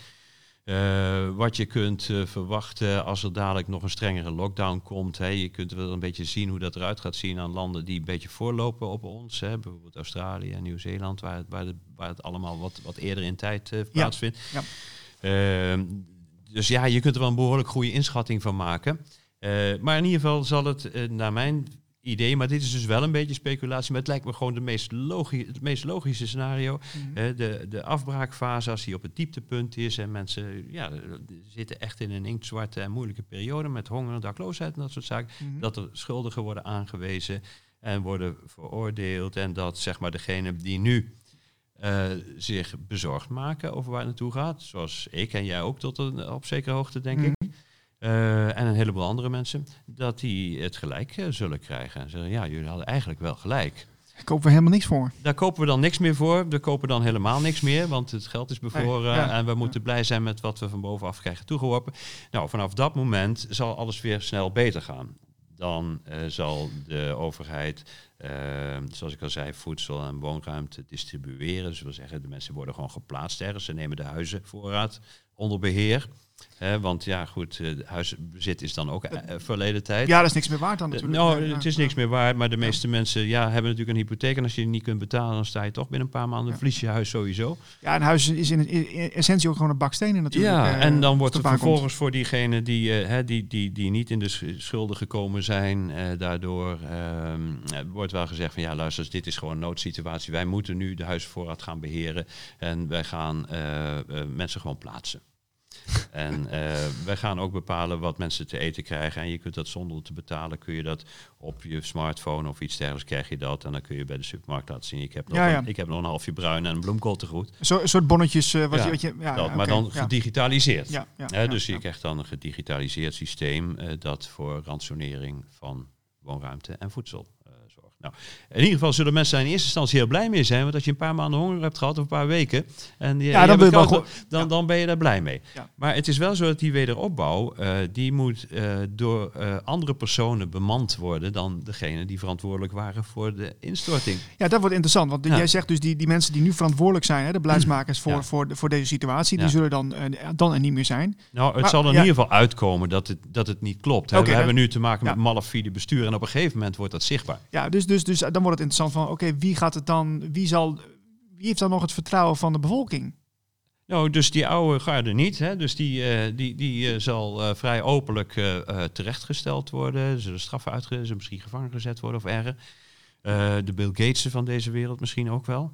eh, wat je kunt verwachten als er dadelijk nog een strengere lockdown komt. Hè. Je kunt wel een beetje zien hoe dat eruit gaat zien aan landen die een beetje voorlopen op ons. Hè. Bijvoorbeeld Australië en Nieuw-Zeeland, waar, het- waar, het- waar het allemaal wat, wat eerder in tijd plaatsvindt. ja. Ehm, dus ja, je kunt er wel een behoorlijk goede inschatting van maken. Eh, maar in ieder geval zal het, eh, naar mijn idee, maar dit is dus wel een beetje speculatie, maar het lijkt me gewoon de meest logi het meest logische scenario. Mhm. Eh, de, de afbraakfase, als die op het dieptepunt is en mensen ja, zitten echt in een inktzwarte en moeilijke periode met honger, dakloosheid en dat soort zaken, Mhm. dat er schuldigen worden aangewezen en worden veroordeeld en dat zeg maar degene die nu zich bezorgd maken over waar het naartoe gaat, zoals ik en jij ook tot een, op zekere hoogte denk ik, Eh, en een heleboel andere mensen, dat die het gelijk eh, zullen krijgen. En zeggen, ja, jullie hadden eigenlijk wel gelijk. Ik koop er helemaal niks voor. Daar kopen we dan niks meer voor. We kopen dan helemaal niks meer, want het geld is Nee, ja. en we moeten blij zijn met wat we van bovenaf krijgen toegeworpen. Nou, vanaf dat moment zal alles weer snel beter gaan. Dan eh, zal de overheid, zoals ik al zei, voedsel en woonruimte distribueren. Dus dat wil zeggen, de mensen worden gewoon geplaatst ergens. Ze nemen de huizenvoorraad onder beheer. Want ja, goed, eh, huisbezit is dan ook eh, verleden tijd. Ja, dat is niks meer waard dan Eh, natuurlijk. Nou, het is niks meer waard, maar de meeste mensen ja, hebben natuurlijk een hypotheek. En als je die niet kunt betalen, dan sta je toch binnen een paar maanden, Ja. verlies je huis sowieso. Ja, een huis is in, essentie ook gewoon een bak stenen natuurlijk. ja, eh, en dan wordt er het vervolgens voor diegenen die, eh, hè, die, die, die niet in de sch- schulden gekomen zijn, eh, daardoor ehm, eh, wordt wel gezegd van ja, luister, dit is gewoon een noodsituatie. Wij moeten nu de huisvoorraad gaan beheren en wij gaan eh, eh, mensen gewoon plaatsen. En eh, wij gaan ook bepalen wat mensen te eten krijgen. En je kunt dat zonder te betalen, kun je dat op je smartphone of iets dergelijks krijg je dat. En dan kun je bij de supermarkt laten zien. Ik heb nog, Ja, ja. Een, ik heb nog een halfje bruin en een bloemkool te goed. Zo, een soort bonnetjes. eh, wat Ja, je, wat je, ja, dat, maar dan gedigitaliseerd. Ja, dus je krijgt dan een gedigitaliseerd systeem eh, dat voor ransonering van woonruimte en voedsel. Nou, in ieder geval zullen mensen in eerste instantie heel blij mee zijn. Want als je een paar maanden honger hebt gehad of een paar weken. En die, Ja, je dan wil je wel dan, dan ben je daar blij mee. Ja. Maar het is wel zo dat die wederopbouw, eh, die moet eh, door eh, andere personen bemand worden dan degene die verantwoordelijk waren voor de instorting. Ja, dat wordt interessant. Want jij zegt dus die, die mensen die nu verantwoordelijk zijn, hè, de beleidsmakers voor, voor, de- voor deze situatie, die zullen dan, dan er niet meer zijn. Nou, het Maar, zal er in ieder geval uitkomen dat het, dat het niet klopt. Hè. We hebben nu te maken met malafide bestuur en op een gegeven moment wordt dat zichtbaar. Ja, dus, dus, dus dan wordt het interessant van, oké, wie gaat het dan, wie zal, wie heeft dan nog het vertrouwen van de bevolking? Nou, dus die oude garde niet. Hè? Dus die, eh, die, die eh, zal eh, vrij openlijk eh, eh, terechtgesteld worden. Zullen straffen uitgezet, ze misschien gevangen gezet worden of erger. Eh, de Bill Gatessen van deze wereld misschien ook wel.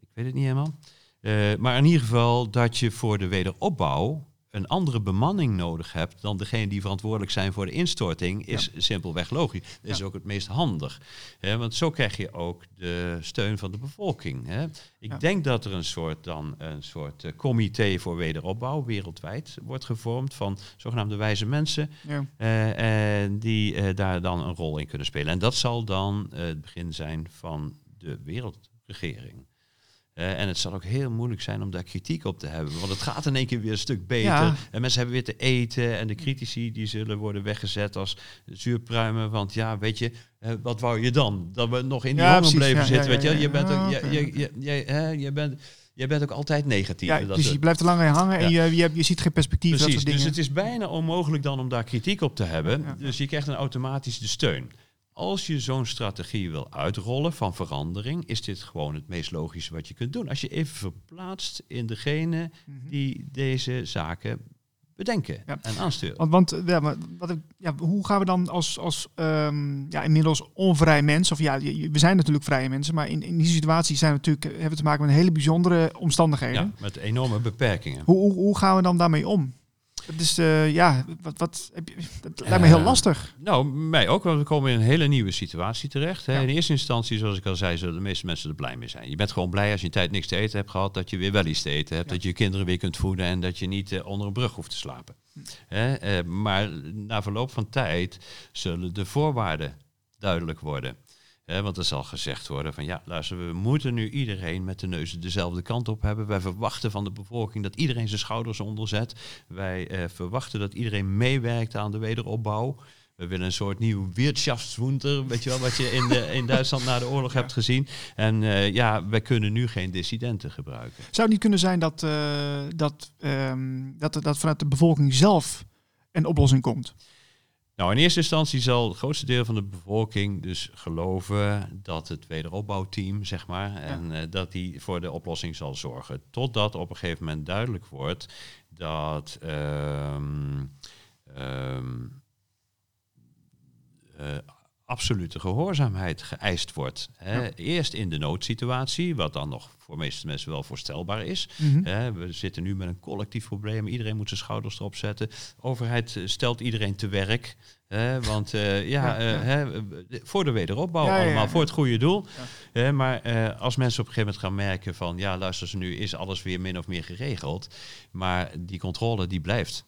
Ik weet het niet helemaal. Eh, maar in ieder geval dat je voor de wederopbouw een andere bemanning nodig hebt dan degene die verantwoordelijk zijn voor de instorting, is simpelweg logisch. Dat is ook het meest handig. Hè? Want zo krijg je ook de steun van de bevolking. Hè? Ik Ja. denk dat er een soort, dan, een soort eh, comité voor wederopbouw wereldwijd wordt gevormd van zogenaamde wijze mensen. En die eh, daar dan een rol in kunnen spelen. En dat zal dan het begin zijn van de wereldregering. Eh, en het zal ook heel moeilijk zijn om daar kritiek op te hebben. Want het gaat in één keer weer een stuk beter. Ja. En mensen hebben weer te eten. En de critici die zullen worden weggezet als zuurpruimen. Want ja, weet je, eh, wat wou je dan? Dat we nog in die Ja, precies. bleven Ja, zitten. ja, weet je, je bent ook, je, je, je, je, hè, je bent, je bent ook altijd negatief. Ja, Dat dus je blijft er langer in hangen en je, je, hebt- je ziet geen perspectief. dat Precies, soort dus dingen. het is bijna onmogelijk dan om daar kritiek op te hebben. Dus je krijgt dan automatisch de steun. Als je zo'n strategie wil uitrollen van verandering, is dit gewoon het meest logische wat je kunt doen. Als je even verplaatst in degene Mhm. die deze zaken bedenken Ja. en aansturen. Want, want ja, maar wat ik, ja, hoe gaan we dan als, als ehm, ja, inmiddels onvrij mens, of ja, we zijn natuurlijk vrije mensen, maar in, in die situatie zijn we natuurlijk, hebben we te maken met hele bijzondere omstandigheden. Ja, met enorme beperkingen. Hoe, hoe, hoe gaan we dan daarmee om? Is, eh, ja, wat, wat, heb je, dat lijkt me heel Eh, lastig. Nou, mij ook, want we komen in een hele nieuwe situatie terecht. Hè. Ja. In eerste instantie, zoals ik al zei, zullen de meeste mensen er blij mee zijn. Je bent gewoon blij als je een tijd niks te eten hebt gehad, dat je weer wel iets te eten hebt, Ja. dat je je kinderen weer kunt voeden en dat je niet eh, onder een brug hoeft te slapen. Hm. Hè, maar na verloop van tijd zullen de voorwaarden duidelijk worden. Want er zal gezegd worden van ja, luister, we moeten nu iedereen met de neus dezelfde kant op hebben. Wij verwachten van de bevolking dat iedereen zijn schouders onderzet. Wij eh, verwachten dat iedereen meewerkt aan de wederopbouw. We willen een soort nieuw Wirtschaftswunder, weet je wel, wat je in, de, in Duitsland na de oorlog hebt gezien. En eh, ja, wij kunnen nu geen dissidenten gebruiken. Zou niet kunnen zijn dat, eh, dat, ehm, dat, dat vanuit de bevolking zelf een oplossing komt? Nou, in eerste instantie zal het grootste deel van de bevolking dus geloven dat het wederopbouwteam, zeg maar, en eh, dat die voor de oplossing zal zorgen. Totdat op een gegeven moment duidelijk wordt dat ehm, ehm, eh, absolute gehoorzaamheid geëist wordt. Hè. Ja. Eerst in de noodsituatie, wat dan nog voor de meeste mensen wel voorstelbaar is. Mhm. Hè, we zitten nu met een collectief probleem. Iedereen moet zijn schouders erop zetten. De overheid eh, stelt iedereen te werk. Hè, want eh, ja, Ja, eh, ja. Hè, voor de wederopbouw allemaal, voor het goede doel. Hè, maar eh, als mensen op een gegeven moment gaan merken van... ja, luister nu, is alles weer min of meer geregeld. Maar die controle die blijft.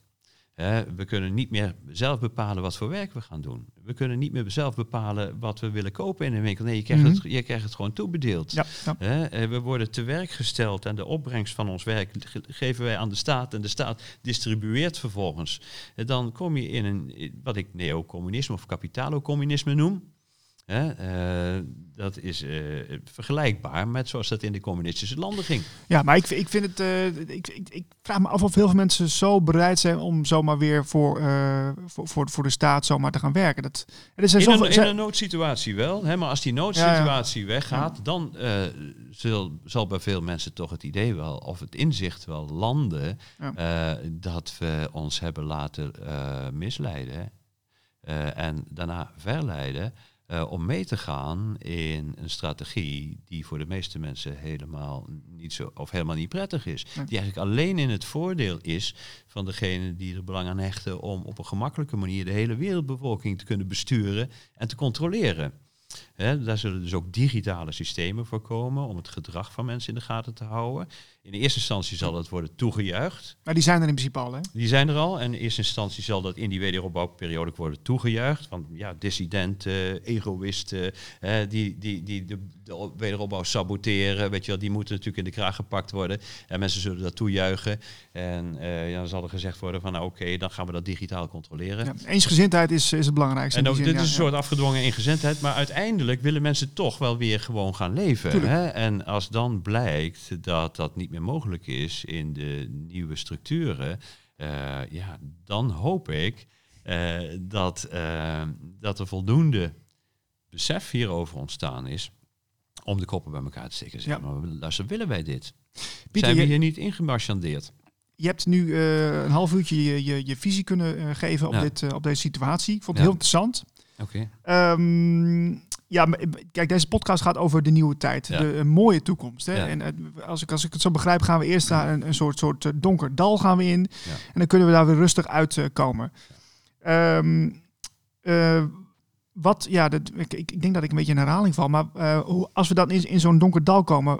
We kunnen niet meer zelf bepalen wat voor werk we gaan doen. We kunnen niet meer zelf bepalen wat we willen kopen in een winkel. Nee, je krijgt, Mhm. het, je krijgt het gewoon toebedeeld. Ja, ja. Hè, eh, we worden te werk gesteld en de opbrengst van ons werk ge- geven wij aan de staat en de staat distribueert vervolgens. Dan kom je in een, wat ik neocommunisme of kapitalocommunisme noem. Hè, eh, dat is eh, vergelijkbaar met zoals dat in de communistische landen ging. Ja, maar ik, ik vind het. eh, ik, ik, ik vraag me af of heel veel mensen zo bereid zijn om zomaar weer voor, voor, voor, voor de staat zomaar te gaan werken. Dat, er zijn In zoveel, een, in zijn- een noodsituatie wel, hè, maar als die noodsituatie weggaat, dan zal, zal bij veel mensen toch het idee wel, of het inzicht wel landen, dat we ons hebben laten misleiden en daarna verleiden eh, om mee te gaan in een strategie die voor de meeste mensen helemaal niet zo of helemaal niet prettig is. Ja. Die eigenlijk alleen in het voordeel is van degene die er belang aan hechten om op een gemakkelijke manier de hele wereldbevolking te kunnen besturen en te controleren. Daar zullen dus ook digitale systemen voor komen om het gedrag van mensen in de gaten te houden. In eerste instantie zal dat worden toegejuicht. maar die zijn er in principe al. Hè? Die zijn er al. En in eerste instantie zal dat in die wederopbouwperiode worden toegejuicht. Want ja, dissidenten, egoïsten, eh, die, die, die de, de wederopbouw saboteren, weet je wel, die moeten natuurlijk in de kraag gepakt worden. En mensen zullen dat toejuichen. En eh, ja, dan zal er gezegd worden van, nou oké, dan gaan we dat digitaal controleren. Ja, eensgezindheid is, is het belangrijkste. En ook, dit zin, is een soort afgedwongen ingezindheid, maar uiteindelijk willen mensen toch wel weer gewoon gaan leven. Hè? En als dan blijkt dat dat niet meer mogelijk is in de nieuwe structuren, eh, ja, dan hoop ik eh, dat, eh, dat er voldoende besef hierover ontstaan is om de koppen bij elkaar te steken. en Zeggen, maar luister, willen wij dit? Pieter, Zijn we hier niet ingemarchandeerd? Je hebt nu een half uurtje je, je, je visie kunnen geven op, Ja. dit, op deze situatie. Ik vond Ja. het heel interessant. Oké. Ehm, ja, maar, eh, kijk, deze podcast gaat over de nieuwe tijd, Ja. de een mooie toekomst. Hè? Ja. En eh, als, ik, als ik het zo begrijp, gaan we eerst naar een, een soort, soort eh, donker dal gaan we in. Ja. En dan kunnen we daar weer rustig uitkomen. Ehm eh, wat, ja, dat, ik, ik, denk dat ik een beetje in herhaling val, maar hoe, als we dan in, in zo'n donker dal komen,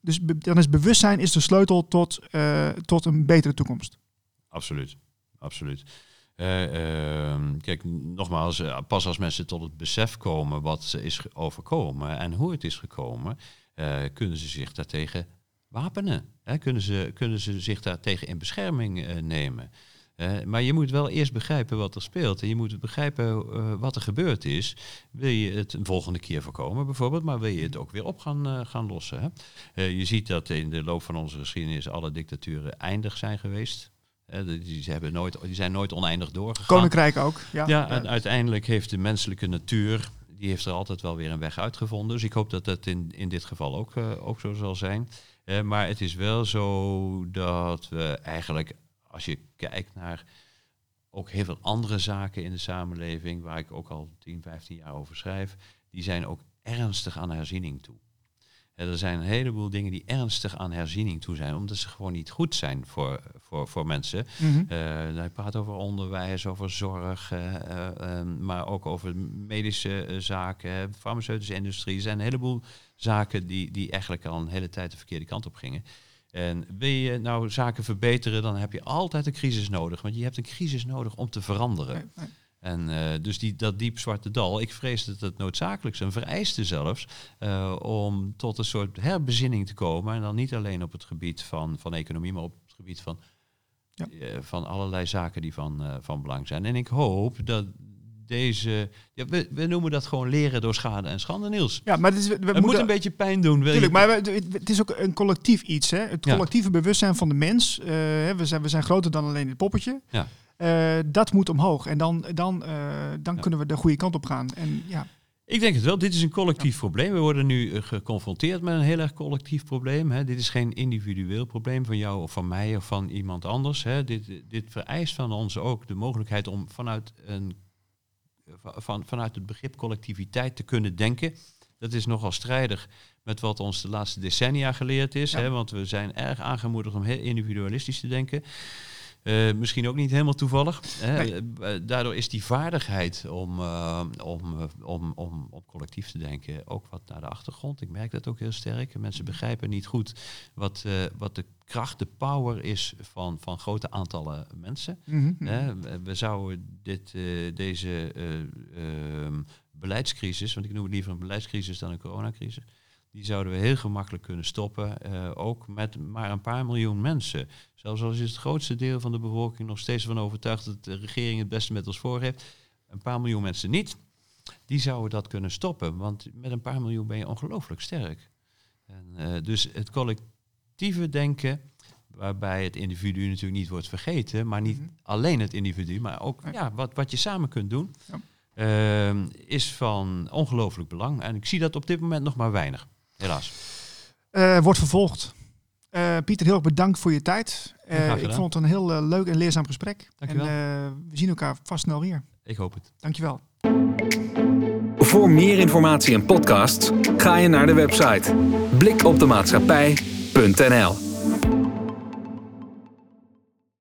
dus be- dan is bewustzijn is de sleutel tot, tot een betere toekomst. Absoluut, absoluut. Eh, ehm, kijk, nogmaals, eh, pas als mensen tot het besef komen wat ze is overkomen en hoe het is gekomen, eh, kunnen ze zich daartegen wapenen. Hè? Kunnen, ze, kunnen ze zich daartegen in bescherming eh, nemen. Maar je moet wel eerst begrijpen wat er speelt. En je moet begrijpen wat er gebeurd is. Wil je het een volgende keer voorkomen bijvoorbeeld, maar wil je het ook weer op gaan, gaan lossen. Hè? Je ziet dat in de loop van onze geschiedenis alle dictaturen eindig zijn geweest. Eh, die, die hebben nooit, die zijn nooit oneindig doorgegaan. Koninkrijk ook. Ja, Ja, en uiteindelijk heeft de menselijke natuur, die heeft er altijd wel weer een weg uitgevonden. Dus ik hoop dat dat in, in dit geval ook, uh, ook zo zal zijn. Uh, maar het is wel zo dat we eigenlijk, als je kijkt naar ook heel veel andere zaken in de samenleving, waar ik ook al 10, 15 jaar over schrijf, die zijn ook ernstig aan herziening toe. Er zijn een heleboel dingen die ernstig aan herziening toe zijn, omdat ze gewoon niet goed zijn voor, voor, voor mensen. Mm -hmm. hij praat over onderwijs, over zorg, uh, uh, maar ook over medische zaken, farmaceutische industrie. Er zijn een heleboel zaken die, die eigenlijk al een hele tijd de verkeerde kant op gingen. En wil je nou zaken verbeteren, dan heb je altijd een crisis nodig. Want je hebt een crisis nodig om te veranderen. Nee, nee. En uh, dus die, dat diep zwarte dal, ik vrees dat het noodzakelijk is, een vereiste zelfs, uh, om tot een soort herbezinning te komen. En dan niet alleen op het gebied van, van economie, maar op het gebied van, ja. uh, van allerlei zaken die van, van belang zijn. En ik hoop dat deze, ja, we, we noemen dat gewoon leren door schade en schande, Niels. Ja, maar het, is, we, we het moet een beetje pijn doen. Tuurlijk, je... maar we, het is ook een collectief iets. Hè? Het collectieve ja. bewustzijn van de mens. we, zijn, we zijn groter dan alleen het poppetje. Ja. Uh, dat moet omhoog. En dan, dan, uh, dan ja. kunnen we de goede kant op gaan. En, ja. Ik denk het wel. Dit is een collectief ja. probleem. We worden nu uh, geconfronteerd met een heel erg collectief probleem. Hè. Dit is geen individueel probleem van jou of van mij of van iemand anders. Hè. Dit, dit vereist van ons ook de mogelijkheid om vanuit, een, van, vanuit het begrip collectiviteit te kunnen denken. Dat is nogal strijdig met wat ons de laatste decennia geleerd is. Ja. Hè, want we zijn erg aangemoedigd om heel individualistisch te denken. Uh, misschien ook niet helemaal toevallig. Hè. Nee. Daardoor is die vaardigheid om, uh, om, om, om, om collectief te denken ook wat naar de achtergrond. Ik merk dat ook heel sterk. Mensen begrijpen niet goed wat, uh, wat de kracht, de power is van, van grote aantallen mensen. Mm -hmm. we, we zouden dit, deze ehm, beleidscrisis, want ik noem het liever een beleidscrisis dan een coronacrisis, die zouden we heel gemakkelijk kunnen stoppen, ook met maar een paar miljoen mensen. Zelfs als is het grootste deel van de bevolking nog steeds van overtuigd dat de regering het beste met ons voor heeft, een paar miljoen mensen niet, die zouden dat kunnen stoppen. Want met een paar miljoen ben je ongelooflijk sterk. En, uh, dus het collectieve denken, waarbij het individu natuurlijk niet wordt vergeten, maar niet mm -hmm. alleen het individu, maar ook ja, wat, wat je samen kunt doen, ja. uh, is van ongelooflijk belang. En ik zie dat op dit moment nog maar weinig. Helaas. Uh, wordt vervolgd. Uh, Pieter, heel erg bedankt voor je tijd. Uh, ik vond het een heel leuk en leerzaam gesprek. Dankjewel. En we zien elkaar vast snel weer. Ik hoop het. Dankjewel. Voor meer informatie en podcasts ga je naar de website blikopdemaatschappij.nl